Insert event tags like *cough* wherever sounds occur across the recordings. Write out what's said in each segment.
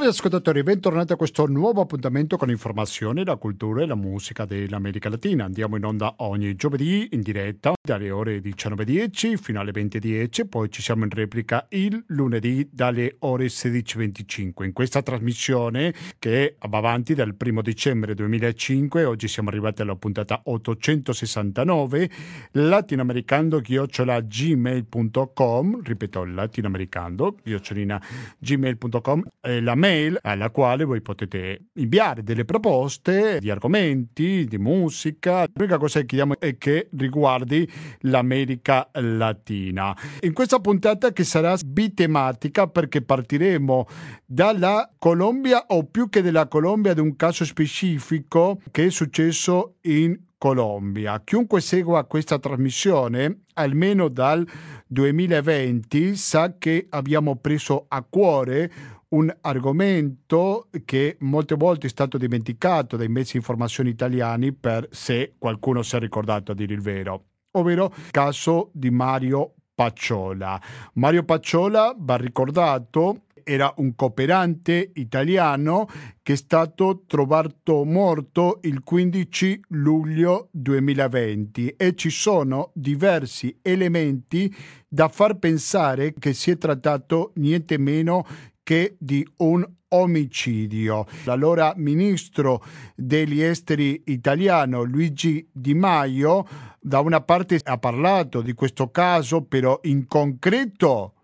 Cari ascoltatori, bentornati a questo nuovo appuntamento con informazioni, la cultura e la musica dell'America Latina. Andiamo in onda ogni giovedì in diretta dalle ore 19.10 fino alle 20.10, poi ci siamo in replica il lunedì dalle ore 16.25. In questa trasmissione che va avanti dal 1 dicembre 2005, oggi siamo arrivati alla puntata 869, latinoamericando-gmail.com, ripeto, latinoamericando-gmail.com, la mail alla quale voi potete inviare delle proposte di argomenti, di musica. L'unica cosa che chiediamo è che riguardi l'America Latina. In questa puntata che sarà bitematica perché partiremo dalla Colombia o più che dalla Colombia ad un caso specifico che è successo in Colombia. Chiunque segua questa trasmissione, almeno dal 2020, sa che abbiamo preso a cuore un argomento che molte volte è stato dimenticato dai mezzi di informazione italiani per se qualcuno si è ricordato a dire il vero, ovvero il caso di Mario Pacciola. Mario Pacciola va ricordato era un cooperante italiano che è stato trovato morto il 15 luglio 2020 e ci sono diversi elementi da far pensare che si è trattato niente meno che di un omicidio. L'allora ministro degli esteri italiano Luigi Di Maio da una parte ha parlato di questo caso, però in concreto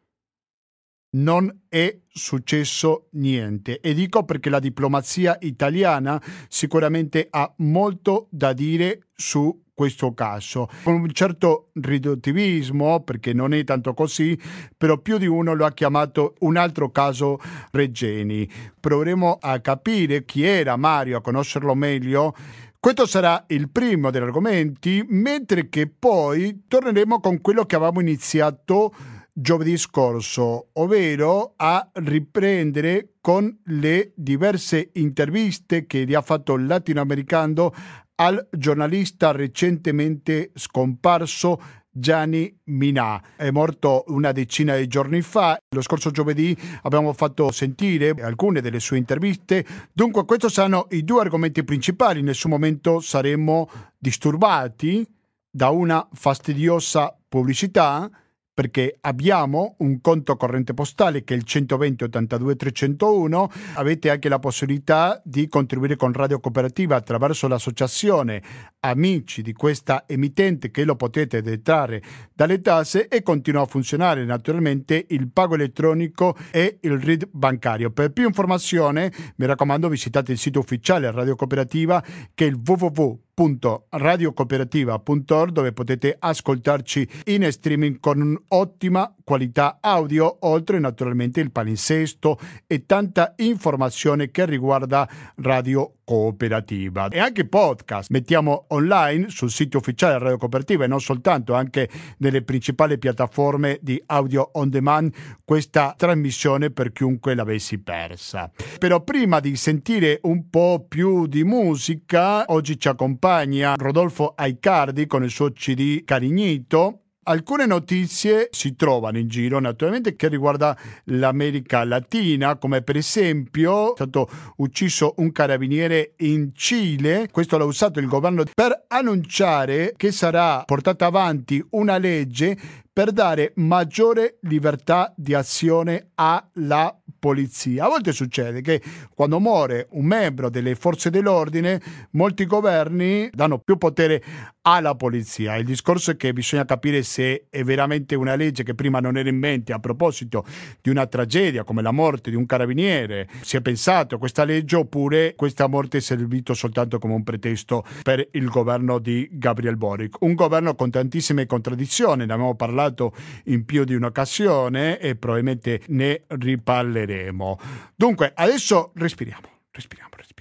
non è successo niente e dico perché la diplomazia italiana sicuramente ha molto da dire su questo caso, con un certo riduttivismo, perché non è tanto così, però più di uno lo ha chiamato un altro caso Regeni. Proveremo a capire chi era Mario, a conoscerlo meglio. Questo sarà il primo degli argomenti, mentre che poi torneremo con quello che avevamo iniziato giovedì scorso, ovvero a riprendere con le diverse interviste che gli ha fatto il latinoamericano al giornalista recentemente scomparso Gianni Minà. È morto una decina di giorni fa. Lo scorso giovedì abbiamo fatto sentire alcune delle sue interviste. Dunque, questi saranno i due argomenti principali. In nessun momento saremo disturbati da una fastidiosa pubblicità perché abbiamo un conto corrente postale che è il 120 82 301, avete anche la possibilità di contribuire con Radio Cooperativa attraverso l'associazione amici di questa emittente che lo potete detrarre dalle tasse e continua a funzionare naturalmente il pago elettronico e il RID bancario. Per più informazione mi raccomando visitate il sito ufficiale Radio Cooperativa che è il www www.radiocooperativa.org dove potete ascoltarci in streaming con un'ottima qualità audio, oltre naturalmente il palinsesto e tanta informazione che riguarda Radio Cooperativa. E anche podcast mettiamo online sul sito ufficiale Radio Cooperativa e non soltanto, anche nelle principali piattaforme di audio on demand questa trasmissione per chiunque l'avessi persa. Però prima di sentire un po' più di musica, oggi ci accompagna Rodolfo Aicardi con il suo CD Carignito Alcune notizie si trovano in giro naturalmente che riguarda l'America Latina, come per esempio è stato ucciso un carabiniere in Cile, questo l'ha usato il governo per annunciare che sarà portata avanti una legge per dare maggiore libertà di azione alla polizia. A volte succede che quando muore un membro delle forze dell'ordine, molti governi danno più potere alla polizia. Il discorso è che bisogna capire se è veramente una legge che prima non era in mente a proposito di una tragedia come la morte di un carabiniere. Si è pensato a questa legge oppure questa morte è servito soltanto come un pretesto per il governo di Gabriel Boric. Un governo con tantissime contraddizioni, ne abbiamo parlato parlato in più di un'occasione e probabilmente ne riparleremo. Dunque, adesso respiriamo, respiriamo, respiriamo.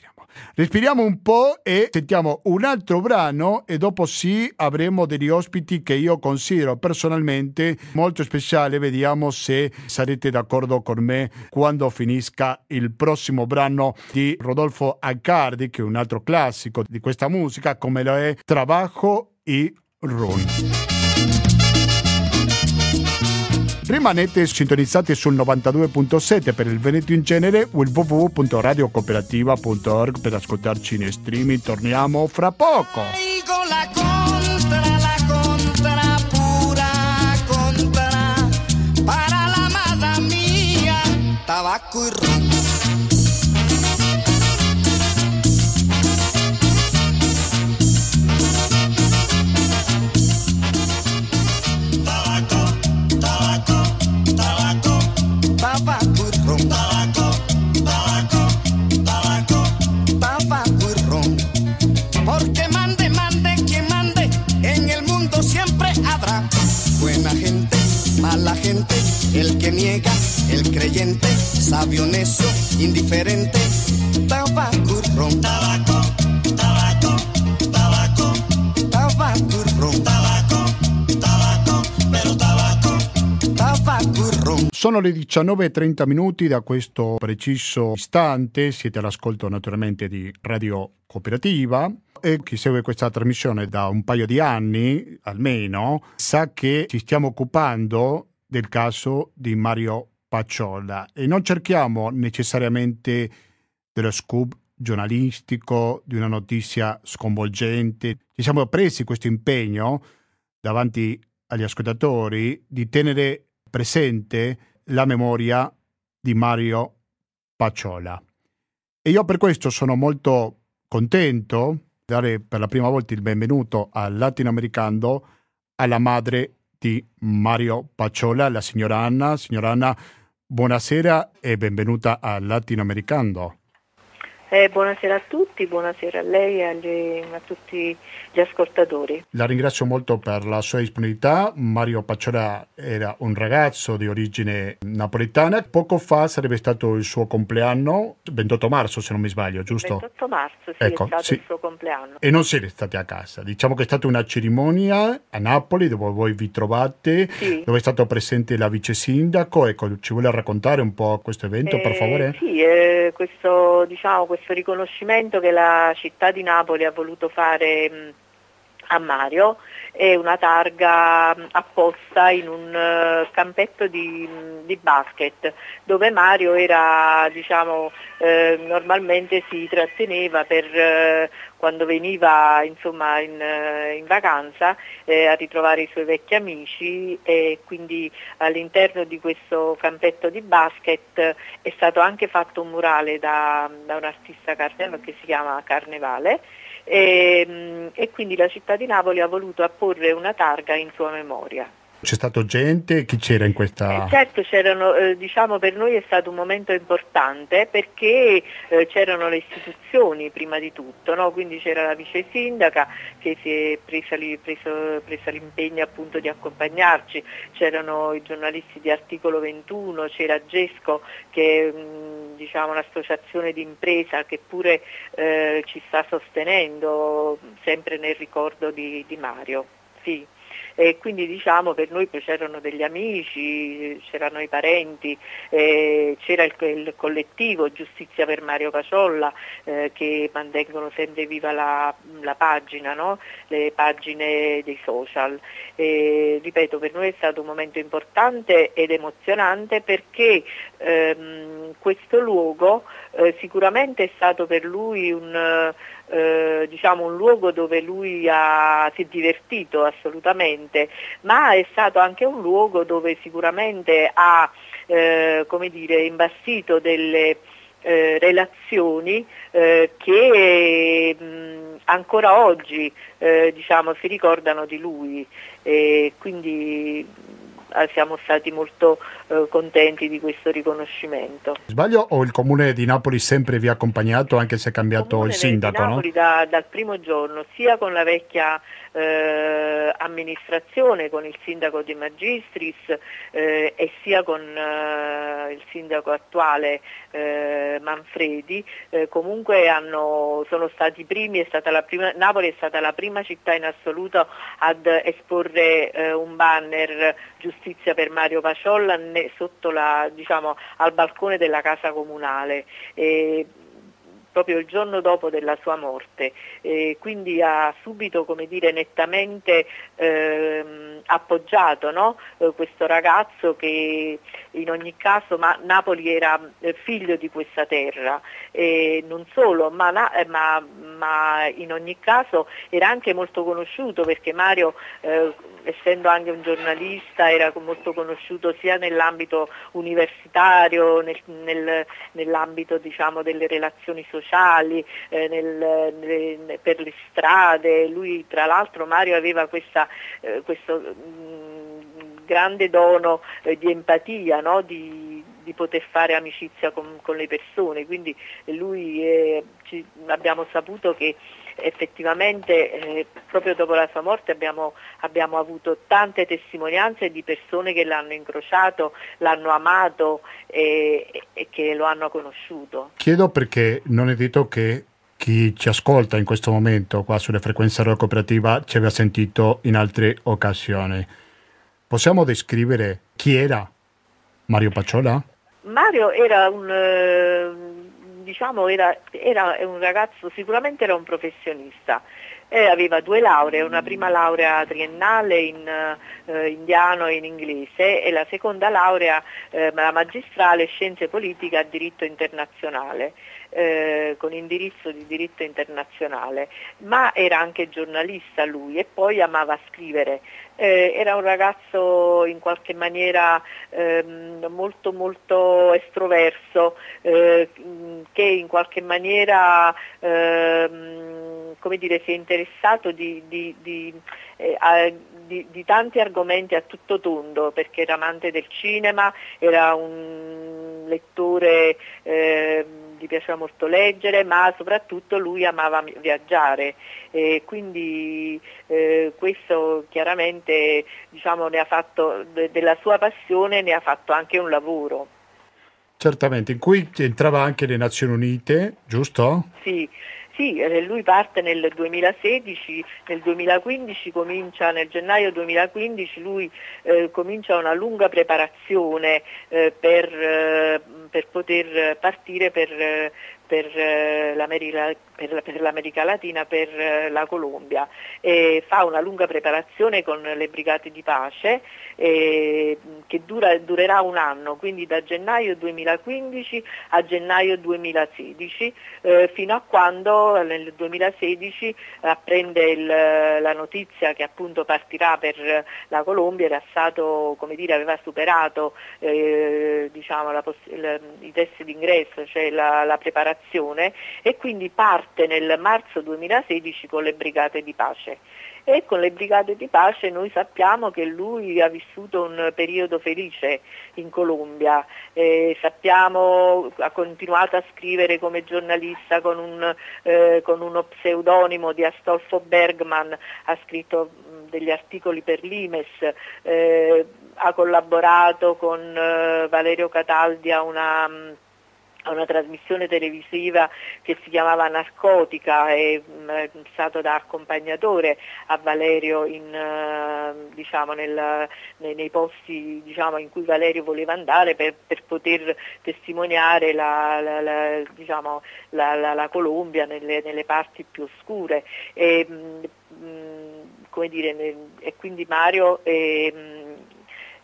Respiriamo un po' e sentiamo un altro brano e dopo sì avremo degli ospiti che io considero personalmente molto speciali. Vediamo se sarete d'accordo con me quando finisca il prossimo brano di Rodolfo Accardi, che è un altro classico di questa musica, come lo è Trabajo y Run. Rimanete sintonizzati sul 92.7 per il Veneto in genere o il www.radiocooperativa.org per ascoltarci in streaming. Torniamo fra poco. Tabaco y ron. Sono le 19.30 minuti da questo preciso istante, siete all'ascolto naturalmente di Radio Cooperativa. E chi segue questa trasmissione da un paio di anni almeno sa che ci stiamo occupando del caso di Mario Pacciolla e non cerchiamo necessariamente dello scoop giornalistico, di una notizia sconvolgente. Ci siamo presi questo impegno davanti agli ascoltatori di tenere presente la memoria di Mario Pacciola. E io per questo sono molto contento di dare per la prima volta il benvenuto al latinoamericano alla madre di Mario Pacciola, la signora Anna. Signora Anna, buonasera e benvenuta al Latinoamericano. Eh, buonasera a tutti, buonasera a lei e a tutti gli ascoltatori. La ringrazio molto per la sua disponibilità. Mario Pacciola era un ragazzo di origine napoletana. Poco fa sarebbe stato il suo compleanno, 28 marzo se non mi sbaglio, giusto? 28 marzo, sì, ecco, è stato sì. il suo compleanno. E non siete stati a casa. Diciamo che è stata una cerimonia a Napoli dove voi vi trovate, sì. dove è stato presente la vice sindaco. Ecco, ci vuole raccontare un po' questo evento, eh, per favore? Sì, eh, questo, diciamo, questo riconoscimento che la città di Napoli ha voluto fare a Mario è una targa apposta in un uh, campetto di, di, basket dove Mario era, diciamo, eh, normalmente si tratteneva per eh, quando veniva insomma, in, eh, in, vacanza eh, a ritrovare i suoi vecchi amici e quindi all'interno di questo campetto di basket è stato anche fatto un murale da, da un artista carnevale che si chiama Carnevale e, ehm, e quindi la città di Napoli ha voluto apporre una targa in sua memoria. C'è stato gente? Chi c'era in questa... Eh, certo, eh, diciamo per noi è stato un momento importante perché eh, c'erano le istituzioni prima di tutto, no? quindi c'era la vice sindaca che si è presa, preso, presa l'impegno appunto di accompagnarci, c'erano i giornalisti di Articolo 21, c'era Gesco che è diciamo, un'associazione di impresa che pure eh, ci sta sostenendo sempre nel ricordo di, di Mario. Sì e quindi diciamo per noi c'erano degli amici, c'erano i parenti, eh, c'era il, il, collettivo Giustizia per Mario Paciolla eh, che mantengono sempre viva la, la pagina, no? le pagine dei social. E, ripeto, per noi è stato un momento importante ed emozionante perché ehm, questo luogo eh, sicuramente è stato per lui un eh, diciamo un luogo dove lui ha, si è divertito assolutamente, ma è stato anche un luogo dove sicuramente ha eh, come dire, imbastito delle eh, relazioni eh, che mh, ancora oggi eh, diciamo, si ricordano di lui. quindi siamo stati molto eh, contenti di questo riconoscimento. Sbaglio o il Comune di Napoli sempre vi ha accompagnato anche se è cambiato il, il sindaco? Napoli no? da, dal primo giorno, sia con la vecchia eh, amministrazione, con il sindaco De Magistris eh, e sia con eh, il sindaco attuale eh, Manfredi, comunque hanno, sono stati primi, è prima, Napoli è stata la prima città in assoluto ad esporre un banner giustizia per Mario Paciolla la, diciamo, al balcone della casa comunale. E, proprio il giorno dopo della sua morte, e quindi ha subito dire, nettamente ehm, appoggiato no? eh, questo ragazzo che in ogni caso ma Napoli era eh, figlio di questa terra e non solo ma, eh, ma, ma, in ogni caso era anche molto conosciuto perché Mario eh, essendo anche un giornalista era molto conosciuto sia nell'ambito universitario, nel, nel, nell'ambito diciamo, delle relazioni sociali, eh, nel, nel, per le strade, lui tra l'altro Mario aveva questa, eh, questo mh, mm, grande dono eh, di empatia, no? di, di, poter fare amicizia con, con le persone, quindi lui eh, ci, abbiamo saputo che effettivamente eh, proprio dopo la sua morte abbiamo, abbiamo, avuto tante testimonianze di persone che l'hanno incrociato, l'hanno amato e, e che lo hanno conosciuto. Chiedo perché non è detto che chi ci ascolta in questo momento qua sulle frequenze rock cooperativa ci aveva sentito in altre occasioni. Possiamo descrivere chi era Mario Pacciola? Mario era un, diciamo, era, era, un ragazzo, sicuramente era un professionista, eh, aveva due lauree, una prima laurea triennale in eh, indiano e in inglese e la seconda laurea, eh, la magistrale scienze politiche a diritto internazionale. Eh, con indirizzo di diritto internazionale, ma era anche giornalista lui e poi amava scrivere. Eh, era un ragazzo in qualche maniera ehm, molto molto estroverso eh, che in qualche maniera ehm, come dire, si è interessato di, di, di, eh, a, di, tanti argomenti a tutto tondo perché era amante del cinema, era un lettore eh, gli piaceva molto leggere, ma soprattutto lui amava viaggiare e quindi eh, questo chiaramente diciamo, fatto, de- della sua passione ne ha fatto anche un lavoro. Certamente, in cui entrava anche le Nazioni Unite, giusto? Sì, sì, eh, lui parte nel 2016, nel 2015 comincia, nel gennaio 2015 lui eh, comincia una lunga preparazione eh, per, eh, per, poter partire per, per, eh, l'America, per, l'America, Latina, per eh, la Colombia. E fa una lunga preparazione con le brigate di pace eh, che dura, durerà un anno, quindi da gennaio 2015 a gennaio 2016, eh, fino a quando nel 2016 apprende il, la notizia che appunto partirà per la Colombia, era stato, come dire, aveva superato eh, diciamo, la, i test d'ingresso, cioè la, la preparazione e quindi parte nel marzo 2016 con le brigate di pace. E con le brigate di pace noi sappiamo che lui ha vissuto un periodo felice in Colombia, eh, sappiamo, ha continuato a scrivere come giornalista con, un, eh, con uno pseudonimo di Astolfo Bergman, ha scritto degli articoli per l'Imes, eh, ha collaborato con eh, Valerio Cataldi a una a una trasmissione televisiva che si chiamava Narcotica, è mh, mm, stato da accompagnatore a Valerio in, uh, diciamo, nel, nei, nei, posti diciamo, in cui Valerio voleva andare per, per poter testimoniare la, la, la, diciamo, la Colombia nelle, nelle, parti più oscure. E, mh, mm, mh, dire, e quindi Mario è,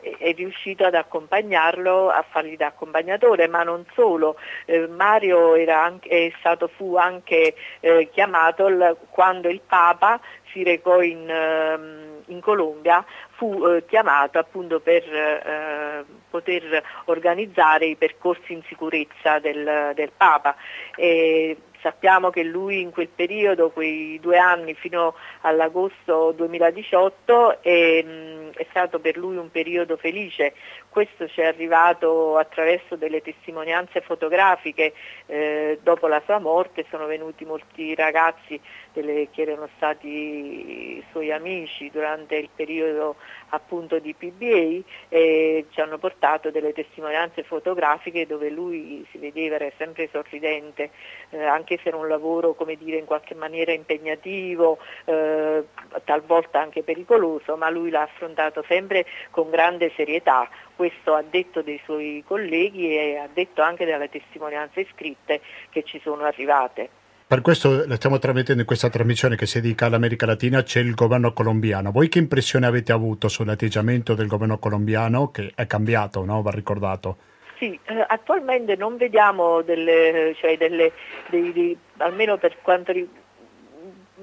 è riuscito ad accompagnarlo, a fargli da accompagnatore, ma non solo, eh, Mario anche, stato, fu anche eh, chiamato il, quando il Papa si recò in, ehm, in Colombia, fu eh, chiamato appunto per eh, poter organizzare i percorsi in sicurezza del, del Papa. E, Sappiamo che lui in quel periodo, quei due anni fino all'agosto 2018, è, è stato per lui un periodo felice. Questo ci è arrivato attraverso delle testimonianze fotografiche eh, dopo la sua morte, sono venuti molti ragazzi delle, che erano stati suoi amici durante il periodo appunto di PBA e ci hanno portato delle testimonianze fotografiche dove lui si vedeva era sempre sorridente, eh, anche se era un lavoro come dire in qualche maniera impegnativo, eh, talvolta anche pericoloso, ma lui l'ha affrontato sempre con grande serietà. Questo ha detto dei suoi colleghi e ha detto anche dalle testimonianze scritte che ci sono arrivate. Per questo la stiamo trasmettendo in questa trasmissione che si dedica all'America Latina, c'è il governo colombiano. Voi che impressione avete avuto sull'atteggiamento del governo colombiano che è cambiato, no? va ricordato? Sì, eh, attualmente non vediamo delle, cioè delle, dei, dei, almeno per quanto riguarda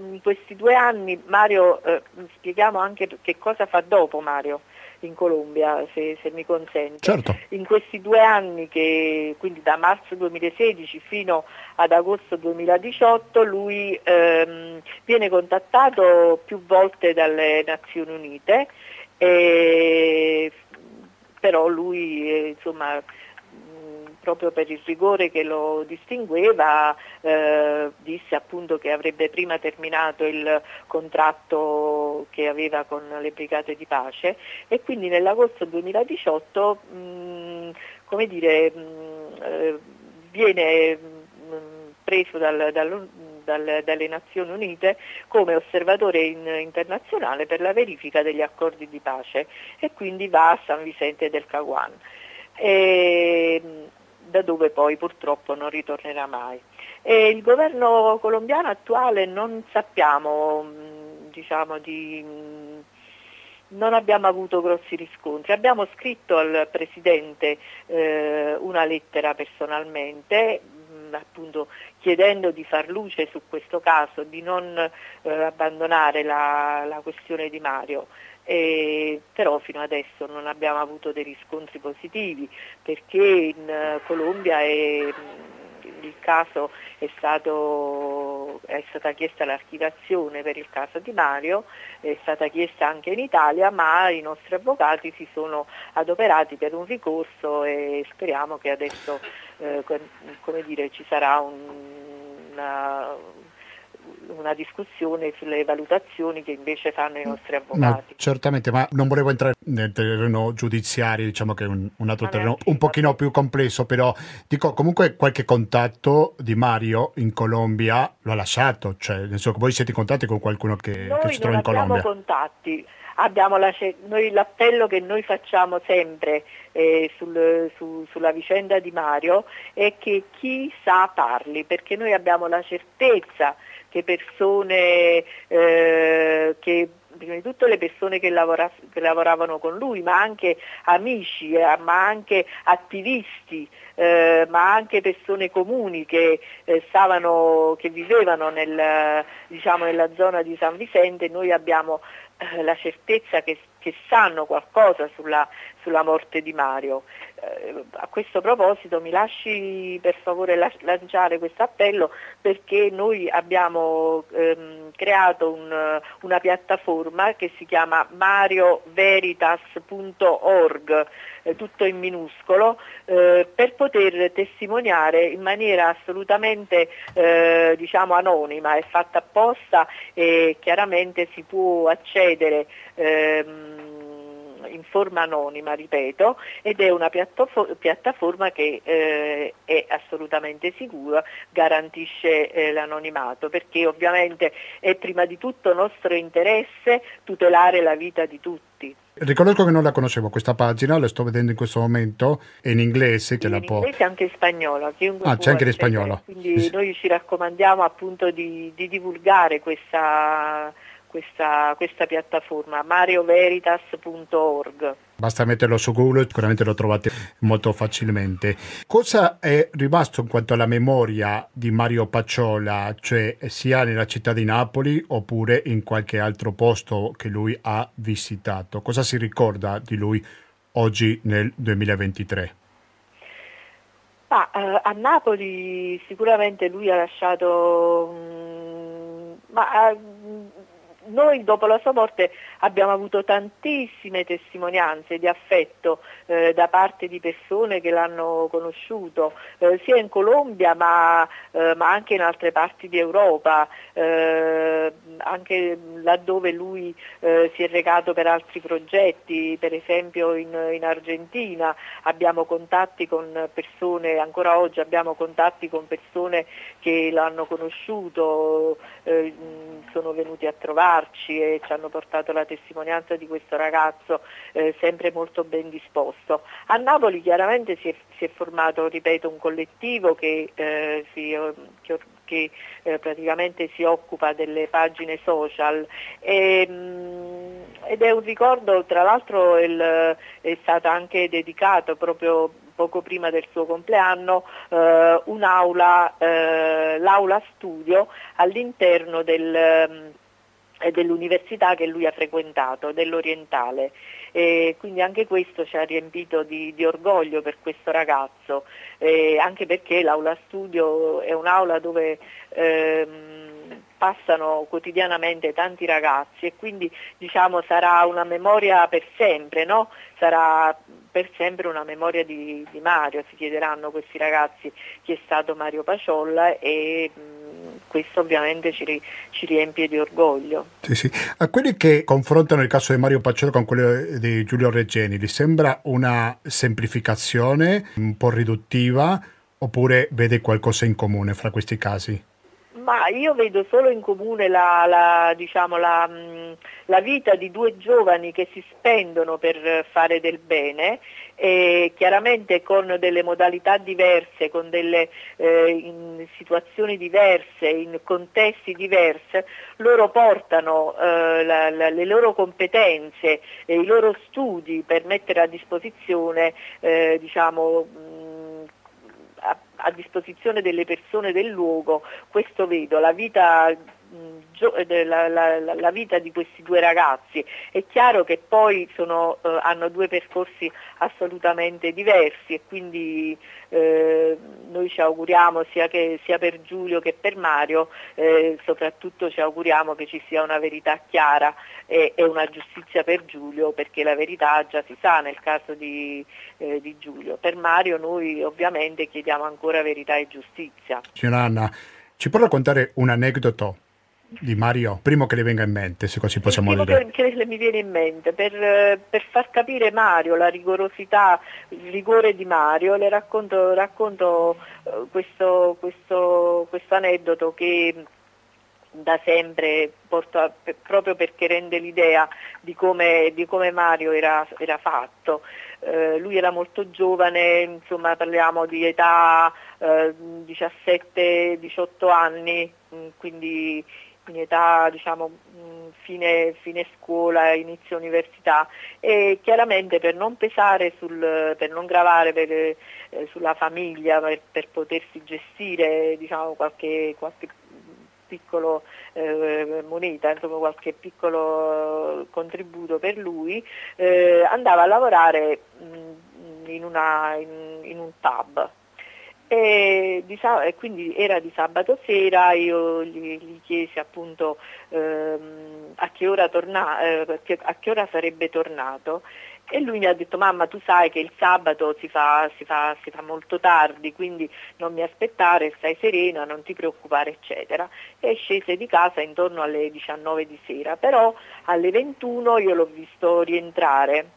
in questi due anni, Mario, eh, spieghiamo anche che cosa fa dopo Mario in Colombia, se, se mi consente. Certo. In questi due anni, che, quindi da marzo 2016 fino ad agosto 2018, lui ehm, viene contattato più volte dalle Nazioni Unite, e, però lui eh, insomma, proprio per il rigore che lo distingueva, eh, disse appunto che avrebbe prima terminato il contratto che aveva con le brigate di pace e quindi nell'agosto 2018 mh, come dire, mh, eh, viene mh, preso dal, dal, dal, dalle Nazioni Unite come osservatore in, internazionale per la verifica degli accordi di pace e quindi va a San Vicente del Caguan. E, da dove poi purtroppo non ritornerà mai. E il governo colombiano attuale non sappiamo, mm, diciamo, di, mm, non abbiamo avuto grossi riscontri. Abbiamo scritto al Presidente eh, una lettera personalmente, mm, appunto chiedendo di far luce su questo caso, di non eh, abbandonare la, la questione di Mario eh, però fino adesso non abbiamo avuto dei riscontri positivi perché in uh, Colombia è, mm, il caso è, stato, è, stata chiesta l'archiviazione per il caso di Mario, è stata chiesta anche in Italia, ma i nostri avvocati si sono adoperati per un ricorso e speriamo che adesso eh, dire, ci sarà un, una, una discussione sulle valutazioni che invece fanno i nostri avvocati. No, certamente, ma non volevo entrare nel terreno giudiziario, diciamo che è un, un altro terreno un pochino più complesso, però dico comunque qualche contatto di Mario in Colombia lo ha lasciato, cioè nel senso voi siete in contatto con qualcuno che, che si trova in Colombia. Noi contatti. La, noi, l'appello che noi facciamo sempre eh, sul, su, sulla vicenda di Mario è che chi sa parli, perché noi abbiamo la certezza che persone eh, che prima di tutto le persone che, lavora, che, lavoravano con lui, ma anche amici, eh, ma anche attivisti, eh, ma anche persone comuni che, eh, stavano, che vivevano nel, diciamo, nella zona di San Vicente, noi abbiamo eh, la certezza che, che sanno qualcosa sulla, sulla, morte di Mario. Eh, a questo proposito mi lasci per favore lanciare questo appello perché noi abbiamo ehm, creato un, una piattaforma che si chiama marioveritas.org, eh, tutto in minuscolo, eh, per poter testimoniare in maniera assolutamente eh, diciamo anonima, è fatta apposta e chiaramente si può accedere ehm, in forma anonima, ripeto, ed è una piattaforma che eh, è assolutamente sicura, garantisce eh, l'anonimato, perché ovviamente è prima di tutto nostro interesse tutelare la vita di tutti. Riconosco che non la conoscevo questa pagina, la sto vedendo in questo momento, è in inglese che in la può... In inglese anche in spagnolo. Ah, c'è anche in spagnolo. Quindi sì. noi ci raccomandiamo appunto di, di divulgare questa questa, questa piattaforma, marioveritas.org. Basta metterlo su Google, sicuramente lo trovate molto facilmente. Cosa è rimasto in quanto alla memoria di Mario Pacciola, cioè sia nella città di Napoli oppure in qualche altro posto che lui ha visitato? Cosa si ricorda di lui oggi nel 2023? Ah, a Napoli sicuramente lui ha lasciato... Mm, ma, noi dopo la sua morte abbiamo avuto tantissime testimonianze di affetto eh, da parte di persone che l'hanno conosciuto, eh, sia in Colombia ma, eh, ma, anche in altre parti di Europa, eh, anche laddove lui eh, si è recato per altri progetti, per esempio in, in, Argentina. Abbiamo contatti con persone, ancora oggi abbiamo contatti con persone che l'hanno conosciuto, eh, sono venuti a trovarci e ci hanno portato la testimonianza di questo ragazzo eh, sempre molto ben disposto. A Napoli chiaramente si è, si è formato, ripeto, un collettivo che, eh, si, che che eh, praticamente si occupa delle pagine social. E, mh, mm, ed è un ricordo, tra l'altro il, è stato anche dedicato proprio poco prima del suo compleanno eh, un'aula, eh, l'aula studio all'interno del, mm, dell'università che lui ha frequentato, dell'Orientale. E quindi anche questo ci ha riempito di, di orgoglio per questo ragazzo, eh, anche perché l'aula studio è un'aula dove ehm, passano quotidianamente tanti ragazzi e quindi diciamo, sarà una memoria per sempre, no? sarà per sempre una memoria di, di, Mario, si chiederanno questi ragazzi chi è stato Mario Paciolla e questo ovviamente ci, ci, riempie di orgoglio. Sì, sì. A quelli che confrontano il caso di Mario Paciolla con quello di Giulio Reggeni, gli sembra una semplificazione un po' riduttiva oppure vede qualcosa in comune fra questi casi? Ma io vedo solo in comune la, la, diciamo, la, la, vita di due giovani che si spendono per fare del bene, e chiaramente con delle modalità diverse, con delle eh, situazioni diverse, in contesti diversi, loro portano eh, le loro competenze e i loro studi per mettere a disposizione eh, diciamo, a, a disposizione delle persone del luogo, questo vedo, la vita eh, la, la, la, vita di questi due ragazzi. È chiaro che poi sono, eh, hanno due percorsi assolutamente diversi e quindi eh, noi ci auguriamo sia, che, sia, per Giulio che per Mario, eh, soprattutto ci auguriamo che ci sia una verità chiara e, e, una giustizia per Giulio perché la verità già si sa nel caso di, eh, di Giulio. Per Mario noi ovviamente chiediamo ancora verità e giustizia. Signora Anna, ci può raccontare un aneddoto di Mario, primo che le venga in mente, se così possiamo il dire. Che, che mi viene in mente, per, per, far capire Mario, la rigorosità, il rigore di Mario, le racconto, racconto uh, questo, questo, questo aneddoto che da sempre porto, proprio perché rende l'idea di come, di come Mario era, era fatto. Eh, lui era molto giovane, insomma parliamo di età eh, 17-18 anni, quindi in età diciamo, fine, fine, scuola, inizio università. E chiaramente per non pesare, sul, per non gravare per, eh, sulla famiglia, per, per, potersi gestire diciamo, qualche, qualche piccolo eh, moneta, insomma qualche piccolo contributo per lui, eh, andava a lavorare mh, in, una, in, in un pub e, e, quindi era di sabato sera, io gli, gli chiesi appunto ehm, a, che torna, eh, a, che ora sarebbe tornato. E lui mi ha detto mamma tu sai che il sabato si fa, si fa, si fa molto tardi quindi non mi aspettare, stai serena, non ti preoccupare eccetera. E scese di casa intorno alle 19 di sera però alle 21 io l'ho visto rientrare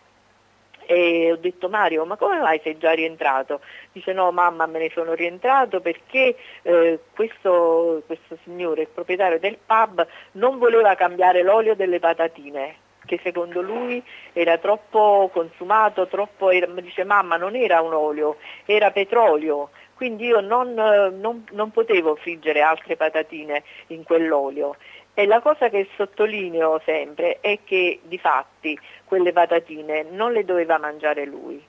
e ho detto Mario ma come mai sei già rientrato? Dice no mamma me ne sono rientrato perché eh, questo, questo signore, il proprietario del pub, non voleva cambiare l'olio delle patatine che secondo lui era troppo consumato, troppo, dice mamma non era un olio, era petrolio, quindi io non, non, non potevo friggere altre patatine in quell'olio e la cosa che sottolineo sempre è che di fatti quelle patatine non le doveva mangiare lui,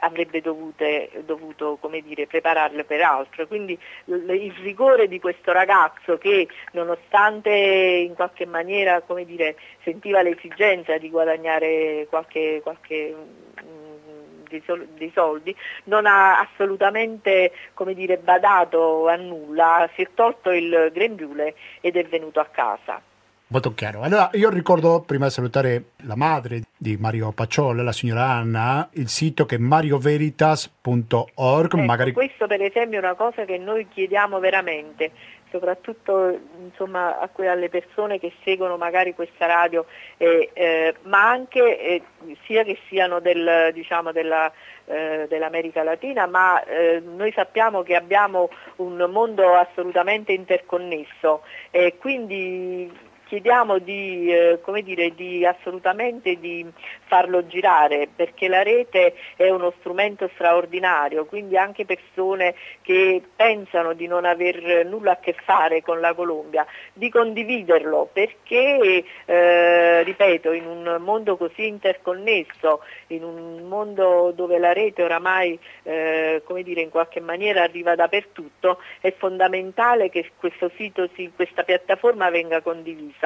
avrebbe dovute, dovuto dire, prepararle per altro. Quindi il rigore di questo ragazzo che nonostante in qualche maniera dire, sentiva l'esigenza di guadagnare qualche, qualche dei soldi, non ha assolutamente dire, badato a nulla, si è tolto il grembiule ed è venuto a casa. Molto chiaro. Allora, io ricordo, prima di salutare la madre di Mario Pacciolla, la signora Anna, il sito che è marioveritas.org. Ecco, magari... Questo per esempio è una cosa che noi chiediamo veramente, soprattutto insomma, a que- alle persone che seguono magari questa radio, eh, eh, ma anche eh, sia che siano del, diciamo, della, eh, dell'America Latina, ma eh, noi sappiamo che abbiamo un mondo assolutamente interconnesso e quindi chiediamo di, eh, dire, di assolutamente di farlo girare perché la rete è uno strumento straordinario, quindi anche persone che pensano di non aver nulla a che fare con la Colombia, di condividerlo perché, eh, ripeto, in un mondo così interconnesso, in un mondo dove la rete oramai eh, dire, in qualche maniera arriva dappertutto, è fondamentale che questo sito, questa piattaforma venga condivisa,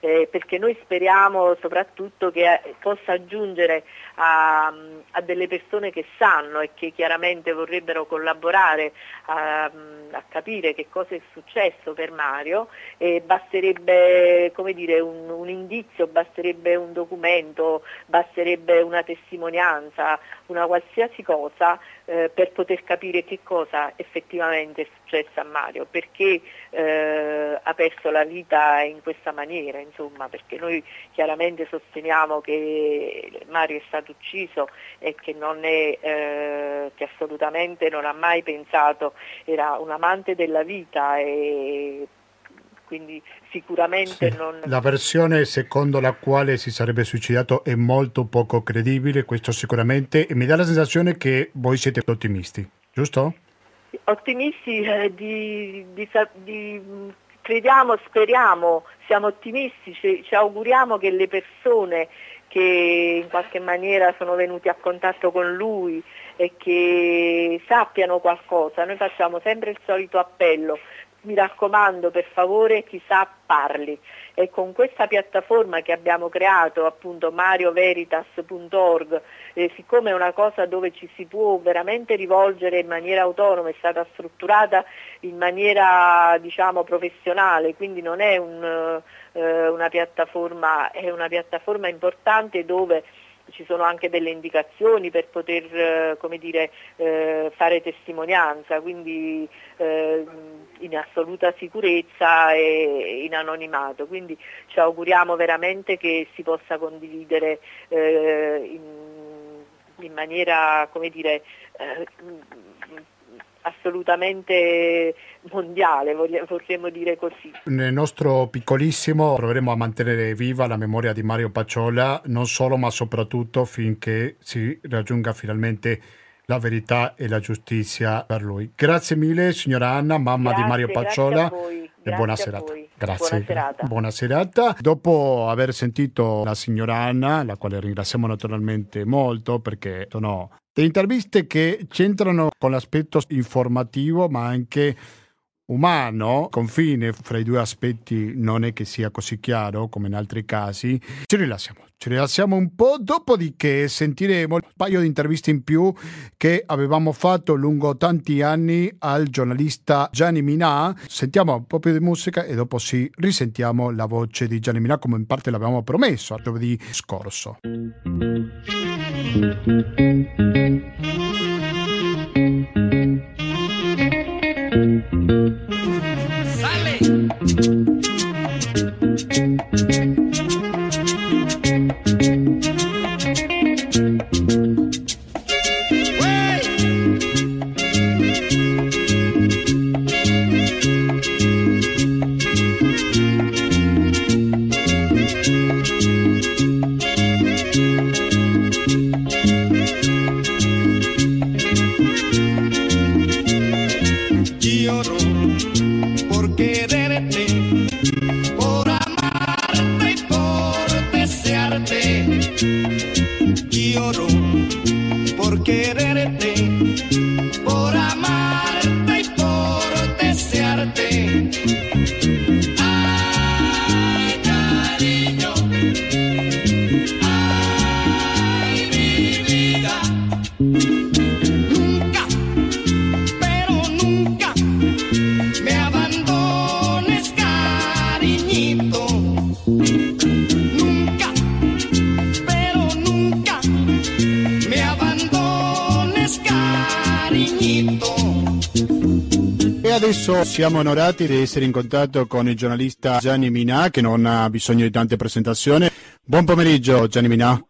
eh, perché noi speriamo soprattutto che eh, possa aggiungere a, a, delle persone che sanno e che chiaramente vorrebbero collaborare a, a capire che cosa è successo per Mario, e basterebbe dire, un, un indizio, basterebbe un documento, basterebbe una testimonianza, una qualsiasi cosa eh, per poter capire che cosa effettivamente è successo a Mario, perché eh, ha perso la vita in questa maniera, insomma, perché noi chiaramente sosteniamo che Mario è stato ucciso e che, è, eh, che assolutamente non ha mai pensato, era un amante della vita e quindi sicuramente sì. non... La versione secondo la quale si sarebbe suicidato è molto poco credibile, questo sicuramente, e mi dà la sensazione che voi siete ottimisti, giusto? Ottimisti eh, di, di, di, crediamo, speriamo, siamo ottimisti, ci, ci auguriamo che le persone che in qualche maniera sono venuti a contatto con lui e che sappiano qualcosa, noi facciamo sempre il solito appello, mi raccomando per favore chi sa parli. E con questa piattaforma che abbiamo creato appunto marioveritas.org eh, siccome è una cosa dove ci si può veramente rivolgere in maniera autonoma è stata strutturata in maniera diciamo professionale quindi non è un, eh, una piattaforma è una piattaforma importante dove ci sono anche delle indicazioni per poter eh, dire, eh, fare testimonianza, quindi eh, in assoluta sicurezza e in anonimato. Quindi ci auguriamo veramente che si possa condividere in, in, maniera dire, assolutamente mondiale, vorremmo dire così. Nel nostro piccolissimo proveremo a mantenere viva la memoria di Mario Pacciola, non solo ma soprattutto finché si raggiunga finalmente la verità e la giustizia per lui. Grazie mille signora Anna, mamma grazie, di Mario Pacciola. E buona serata. Grazie. Buona serata. Buona serata. Dopo aver sentito la signora Anna, la quale ringraziamo naturalmente molto perché sono delle interviste che c'entrano con l'aspetto informativo ma anche umano, confine fra i due aspetti non è che sia così chiaro come in altri casi, ci rilassiamo. Ci rilassiamo un po', dopodiché sentiremo un paio di interviste in più che avevamo fatto lungo tanti anni al giornalista Gianni Minà. Sentiamo un po' più di musica e dopo sì, risentiamo la voce di Gianni Minà come in parte l'avevamo promesso a giovedì scorso. adesso siamo onorati di essere in contatto con il giornalista Gianni Minà che non ha bisogno di tante presentazioni. Buon pomeriggio Gianni Minà.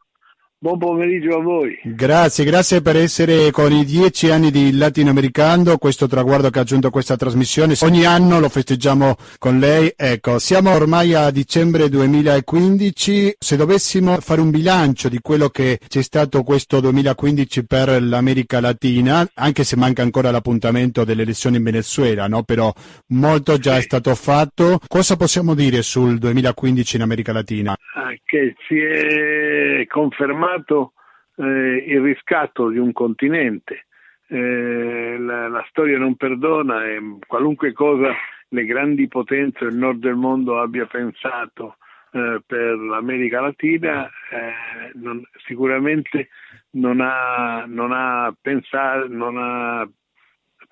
Buon pomeriggio a voi. Grazie, grazie per essere con i dieci anni di Latinoamericano, questo traguardo che ha aggiunto questa trasmissione. Ogni anno lo festeggiamo con lei. Ecco, siamo ormai a dicembre 2015. Se dovessimo fare un bilancio di quello che c'è stato questo 2015 per l'America Latina, anche se manca ancora l'appuntamento delle elezioni in Venezuela, no? Però molto già è stato fatto. Cosa possiamo dire sul 2015 in America Latina? Ah, che si è confermato confermato eh, il riscatto di un continente. Eh, la, la, storia non perdona e qualunque cosa le grandi potenze del nord del mondo abbia pensato eh, per l'America Latina, eh, non, sicuramente non ha, non, ha pensato, non ha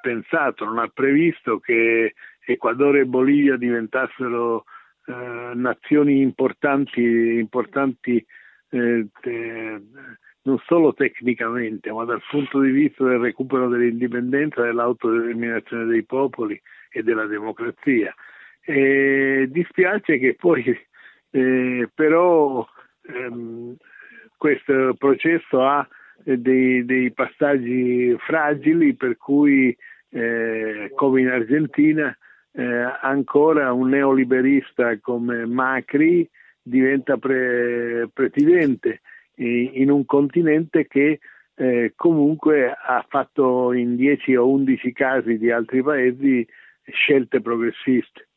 pensato, non ha previsto che Ecuador e Bolivia diventassero eh, nazioni importanti, importanti eh, te, non solo tecnicamente, ma dal punto di vista del recupero dell'indipendenza, dell'autodeterminazione dei popoli e della democrazia. E dispiace che poi eh, però ehm, questo processo ha dei, dei, passaggi fragili per cui eh, come in Argentina eh, ancora un neoliberista come Macri diventa pre- presidente in un continente che eh, comunque ha fatto in 10 o 11 casi di altri paesi scelte progressiste.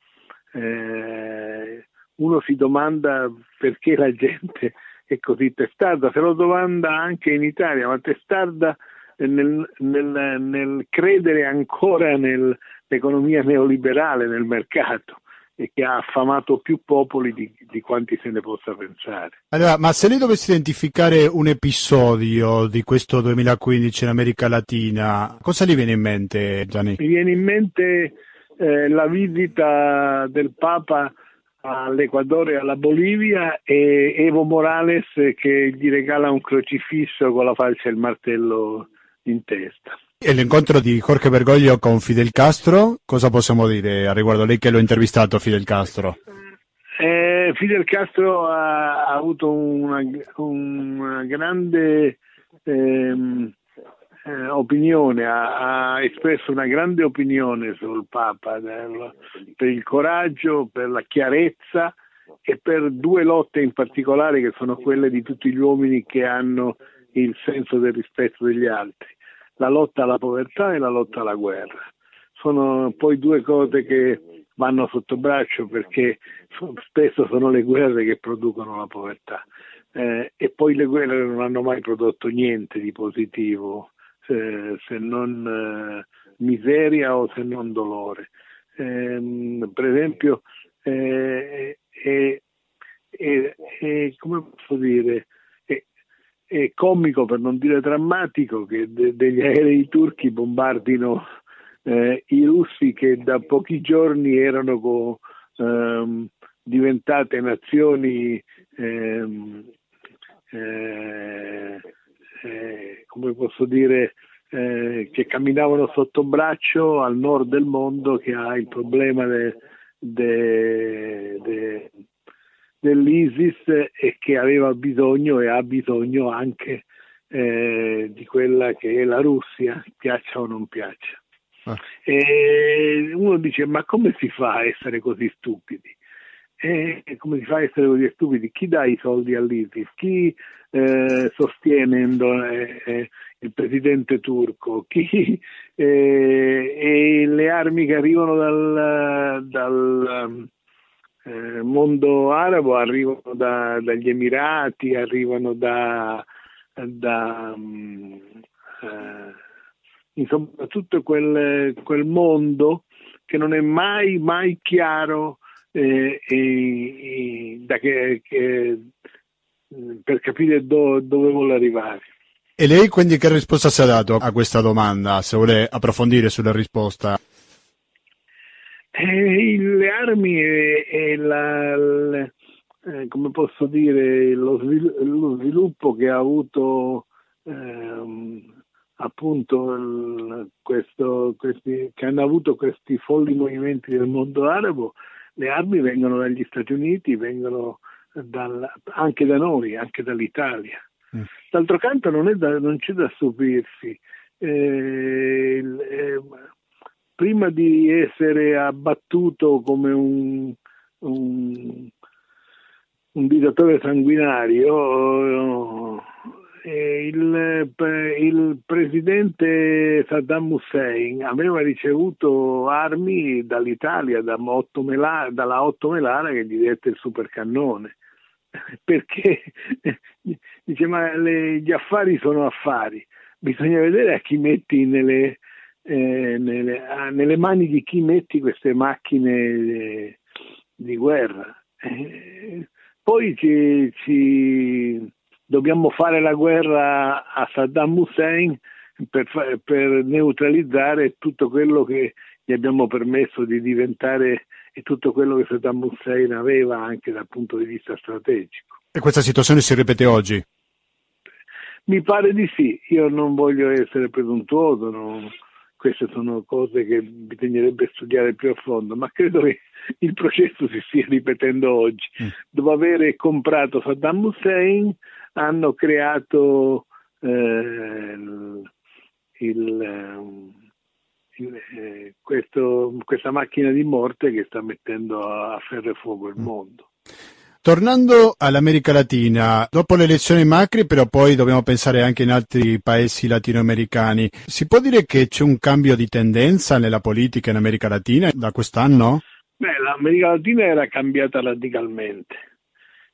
Eh, uno si domanda perché la gente è così testarda, se lo domanda anche in Italia, ma testarda nel, nel, nel credere ancora nell'economia neoliberale, nel mercato e che ha affamato più popoli di, di, quanti se ne possa pensare. Allora, ma se lei dovesse identificare un episodio di questo 2015 in America Latina, cosa gli viene in mente, Gianni? Mi viene in mente eh, la visita del Papa all'Equador e alla Bolivia e Evo Morales che gli regala un crocifisso con la falce e il martello in testa. E l'incontro di Jorge Bergoglio con Fidel Castro, cosa possiamo dire a riguardo? Lei che l'ho intervistato, Fidel Castro. Eh, Fidel Castro ha, ha avuto una, una grande ehm, eh, opinione, ha, ha, espresso una grande opinione sul Papa del, per il coraggio, per la chiarezza e per due lotte in particolare che sono quelle di tutti gli uomini che hanno il senso del rispetto degli altri la lotta alla povertà e la lotta alla guerra. Sono poi due cose che vanno sotto braccio perché spesso sono le guerre che producono la povertà eh, e poi le guerre non hanno mai prodotto niente di positivo se, se non eh, miseria o se non dolore. Eh, per esempio, eh, come posso dire, è comico per non dire drammatico che de- degli aerei turchi bombardino eh, i russi che da pochi giorni erano co- ehm, diventate nazioni ehm, eh, eh, come posso dire eh, che camminavano sotto braccio al nord del mondo che ha il problema de, de, dell'ISIS e che aveva bisogno e ha bisogno anche eh, di quella che è la Russia, piaccia o non piaccia. Ah. E uno dice ma come si fa a essere così stupidi? E come si fa a essere così stupidi? Chi dà i soldi all'ISIS? Chi eh, sostiene eh, eh, il presidente turco? Chi, eh, e le armi che arrivano dal, dal eh, mondo arabo arrivano da, dagli Emirati, arrivano da, da um, eh, insomma tutto quel, quel, mondo che non è mai, mai chiaro eh, che, che, per capire do, dove vuole arrivare. E lei quindi che risposta si è dato a questa domanda, se vuole approfondire sulla risposta? Eh, le armi e, e la, la, eh, come posso dire, lo, lo, sviluppo che ha avuto ehm, appunto il, questo, questi, che hanno avuto questi folli movimenti del mondo arabo, le armi vengono dagli Stati Uniti, vengono dal, anche da noi, anche dall'Italia. Mm. D'altro canto non, da, non, c'è da stupirsi. Eh, eh, prima di essere abbattuto come un, un, un dittatore sanguinario, eh, il, il, presidente Saddam Hussein aveva ricevuto armi dall'Italia, da Otto Melara, dalla Otto Melara che gli dette il supercannone. *laughs* Perché *laughs* dice: Ma le, gli affari sono affari, bisogna vedere a chi metti nelle, eh, nelle, ah, nelle mani di chi metti queste macchine eh, di guerra. Eh, poi ci, ci dobbiamo fare la guerra a Saddam Hussein per, per, neutralizzare tutto quello che gli abbiamo permesso di diventare e tutto quello che Saddam Hussein aveva anche dal punto di vista strategico. E questa situazione si ripete oggi? Mi pare di sì, io non voglio essere presuntuoso, non, queste sono cose che bisognerebbe studiare più a fondo, ma credo che il processo si stia ripetendo oggi. Mm. Dopo aver comprato Saddam Hussein, hanno creato eh, il, il, eh, questo, questa macchina di morte che sta mettendo a ferro e fuoco il mm. Tornando all'America Latina, dopo le elezioni Macri, però poi dobbiamo pensare anche in altri paesi latinoamericani, si può dire che c'è un cambio di tendenza nella politica in America Latina da quest'anno? Beh, l'America Latina era cambiata radicalmente.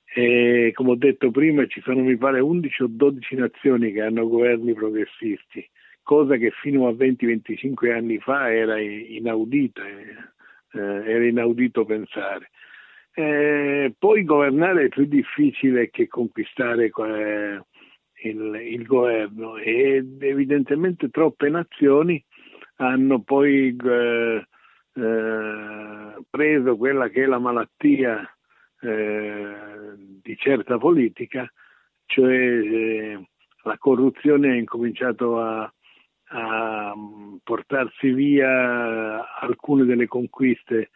E, come ho detto prima, ci sono mi pare 11 o 12 nazioni che hanno governi progressisti, cosa che fino a 20-25 anni fa era inaudita, eh, era inaudito pensare. Eh, poi governare è più difficile che conquistare eh, il, il, governo ed evidentemente troppe nazioni hanno poi eh, eh preso quella che è la malattia eh, di certa politica, cioè eh, la corruzione ha incominciato a, a, portarsi via alcune delle conquiste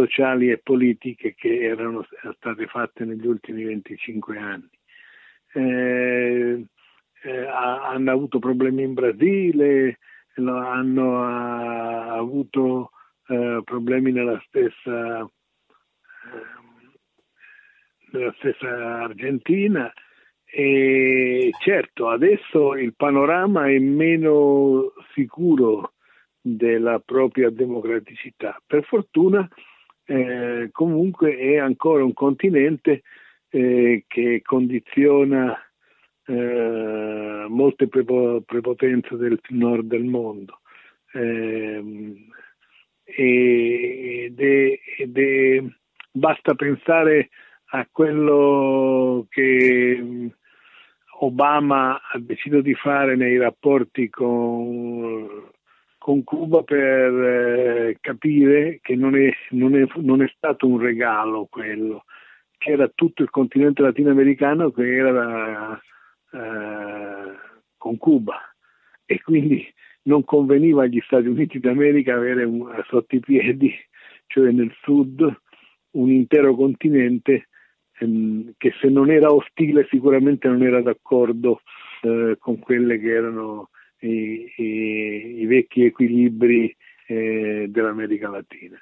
sociali e politiche che erano state fatte negli ultimi 25 anni. Eh, eh, hanno avuto problemi in Brasile, hanno ha, avuto eh, problemi nella stessa della stessa Argentina e certo adesso il panorama è meno sicuro della propria democraticità. Per fortuna eh, comunque è ancora un continente eh, che condiziona eh, molte prepo- prepotenze del nord del mondo. Ehm, ed è, ed è, basta pensare a quello che Obama ha deciso di fare nei rapporti con, con Cuba per eh, capire che non è, non, è, non è, stato un regalo quello, che era tutto il continente latinoamericano che era eh, con Cuba. E quindi non conveniva agli Stati Uniti d'America avere un, sotto i piedi, cioè nel sud, un intero continente ehm, che se non era ostile sicuramente non era d'accordo eh, con quelli che erano i, i, i vecchi equilibri eh, dell'America Latina.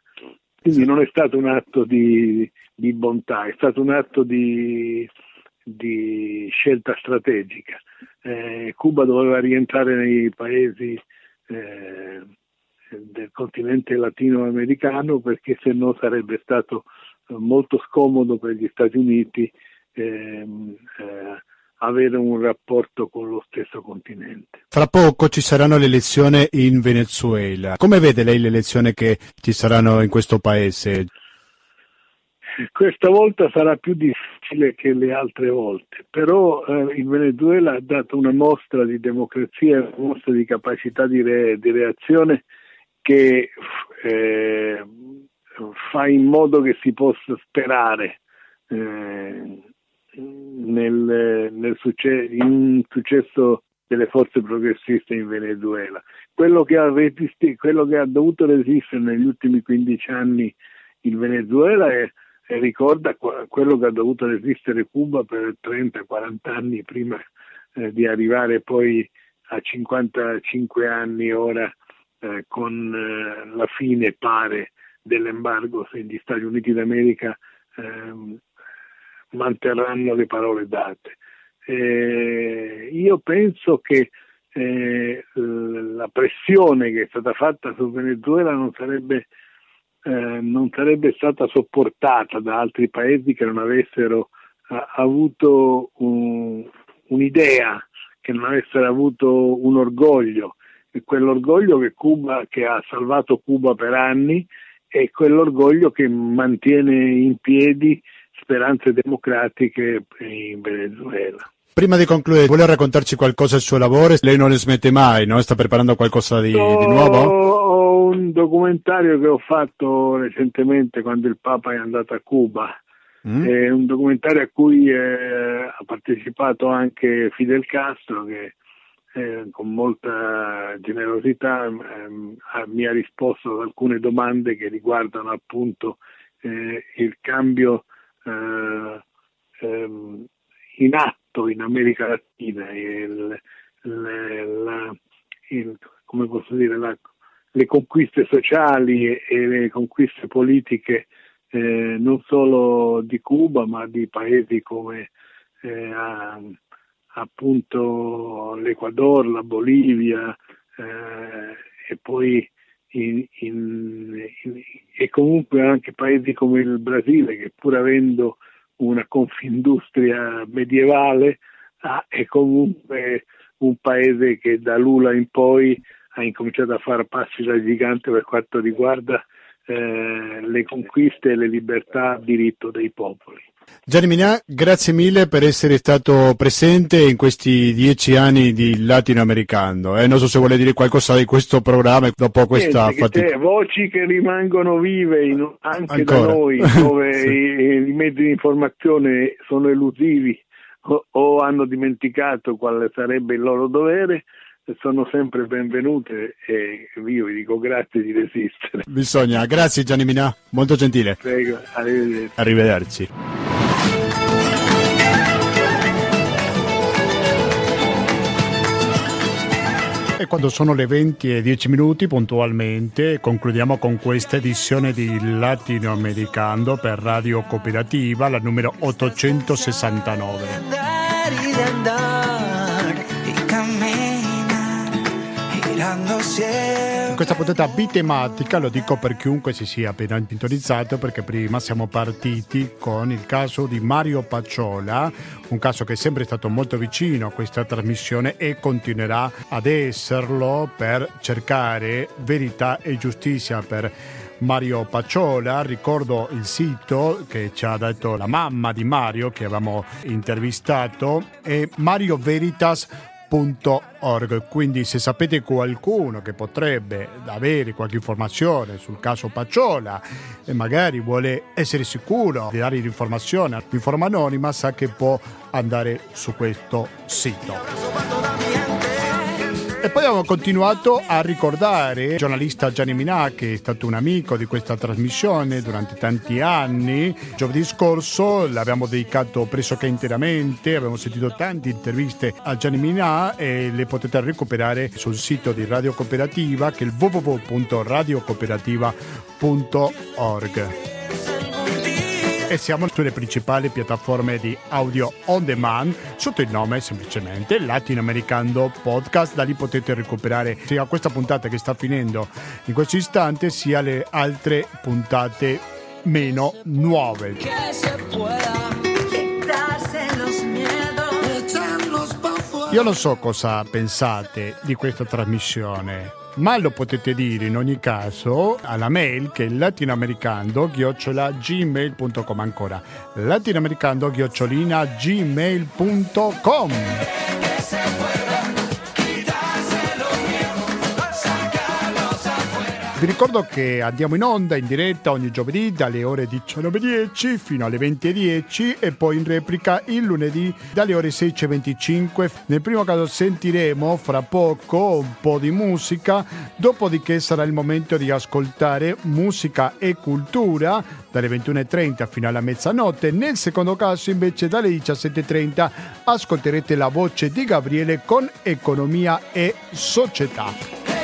Quindi non è stato un atto di, di bontà, è stato un atto di, di scelta strategica. Eh, Cuba doveva rientrare nei paesi eh, del continente latinoamericano perché se no sarebbe stato molto scomodo per gli Stati Uniti ehm, eh, avere un rapporto con lo stesso continente. Fra poco ci saranno le elezioni in Venezuela. Come vede lei le elezioni che ci saranno in questo paese? Questa volta sarà più difficile che le altre volte, però eh, il Venezuela ha dato una mostra di democrazia, una mostra di capacità di, re, di reazione che eh, fa in modo che si possa sperare eh, nel, nel succe- in successo delle forze progressiste in Venezuela. Quello che, resisti- quello che ha dovuto resistere negli ultimi 15 anni il Venezuela è, e ricorda quello che ha dovuto resistere Cuba per 30-40 anni prima eh, di arrivare poi a 55 anni ora eh, con eh, la fine pare dell'embargo se gli Stati Uniti d'America ehm, manterranno le parole date. Eh, io penso che eh, la pressione che è stata fatta su Venezuela non sarebbe, eh, non sarebbe stata sopportata da altri paesi che non avessero avuto un, un'idea, che non avessero avuto un orgoglio, e quell'orgoglio che, Cuba, che ha salvato Cuba per anni e quell'orgoglio che mantiene in piedi speranze democratiche in Venezuela. Prima di concludere, vuole raccontarci qualcosa del suo lavoro? Lei non ne smette mai, no? Sta preparando qualcosa di, ho, di nuovo? Ho un documentario che ho fatto recentemente quando il Papa è andato a Cuba. Mm. È un documentario a cui eh, ha partecipato anche Fidel Castro che eh, con molta generosità eh, mi ha risposto ad alcune domande che riguardano appunto eh, il cambio eh, ehm, in atto in America Latina, il, la, il, come posso dire, la, le conquiste sociali e, e le conquiste politiche eh, non solo di Cuba ma di paesi come eh, a, appunto l'Ecuador, la Bolivia eh, e poi in, in, in, e comunque anche paesi come il Brasile che pur avendo una confindustria medievale, ah, è comunque un paese che da Lula in poi ha incominciato a fare passi da gigante per quanto riguarda eh, le conquiste e le libertà a diritto dei popoli. Gianni Minà, grazie mille per essere stato presente in questi dieci anni di latinoamericano. Eh, non so se vuole dire qualcosa di questo programma dopo questa Niente, fatica. voci che rimangono vive in, anche Ancora. da noi, *laughs* dove sì. i, i, mezzi di informazione sono elusivi o, o hanno dimenticato quale sarebbe il loro dovere sono sempre benvenute e io vi dico grazie di resistere. Bisogna, grazie Gianni Minà, molto gentile. Prego, arrivederci. Arrivederci. E quando sono le 20 e 10 minuti puntualmente concludiamo con questa edizione di Latinoamericano per Radio Cooperativa, la numero 869. Questa puntata bitematica lo dico per chiunque si sia appena sintonizzato perché prima siamo partiti con il caso di Mario Pacciola, un caso che è sempre stato molto vicino a questa trasmissione e continuerà ad esserlo per cercare verità e giustizia per Mario Pacciola, ricordo il sito che ci ha detto la mamma di Mario che avevamo intervistato è marioveritas.com www.paciola.org. Quindi se sapete qualcuno che potrebbe avere qualche informazione sul caso Pacciola e magari vuole essere sicuro di dare l'informazione in forma anonima, sa che può andare su questo sito. E poi abbiamo continuato a ricordare il giornalista Gianni Minà, che è stato un amico di questa trasmissione durante tanti anni. Giovedì scorso l'abbiamo dedicato pressoché interamente, abbiamo sentito tante interviste a Gianni Minà e le potete recuperare sul sito di Radio Cooperativa che è il www.radiocooperativa.org e siamo sulle principali piattaforme di audio on demand sotto il nome semplicemente Latinoamericano Podcast. Da lì potete recuperare sia questa puntata che sta finendo in questo istante sia le altre puntate meno nuove. Io non so cosa pensate di questa trasmissione ma lo potete dire in ogni caso alla mail che è latinoamericando-gmail.com ancora latinoamericando-gmail.com Vi ricordo che andiamo in onda in diretta ogni giovedì dalle ore 19.10 fino alle 20.10 e poi in replica il lunedì dalle ore 16.25. Nel primo caso sentiremo fra poco un po' di musica, dopodiché sarà il momento di ascoltare musica e cultura dalle 21.30 fino alla mezzanotte. Nel secondo caso invece dalle 17.30 ascolterete la voce di Gabriele con economia e società.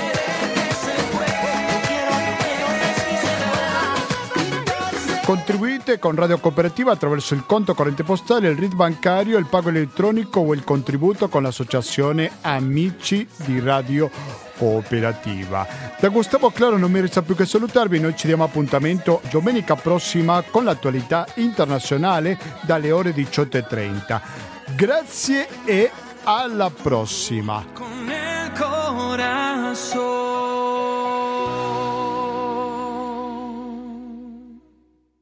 Contribuite con Radio Cooperativa attraverso il conto corrente postale, il RID bancario, il pago elettronico o il contributo con l'associazione Amici di Radio Cooperativa. Da Gustavo Claro non mi resta più che salutarvi, noi ci diamo appuntamento domenica prossima con l'attualità internazionale dalle ore 18.30. Grazie e alla prossima.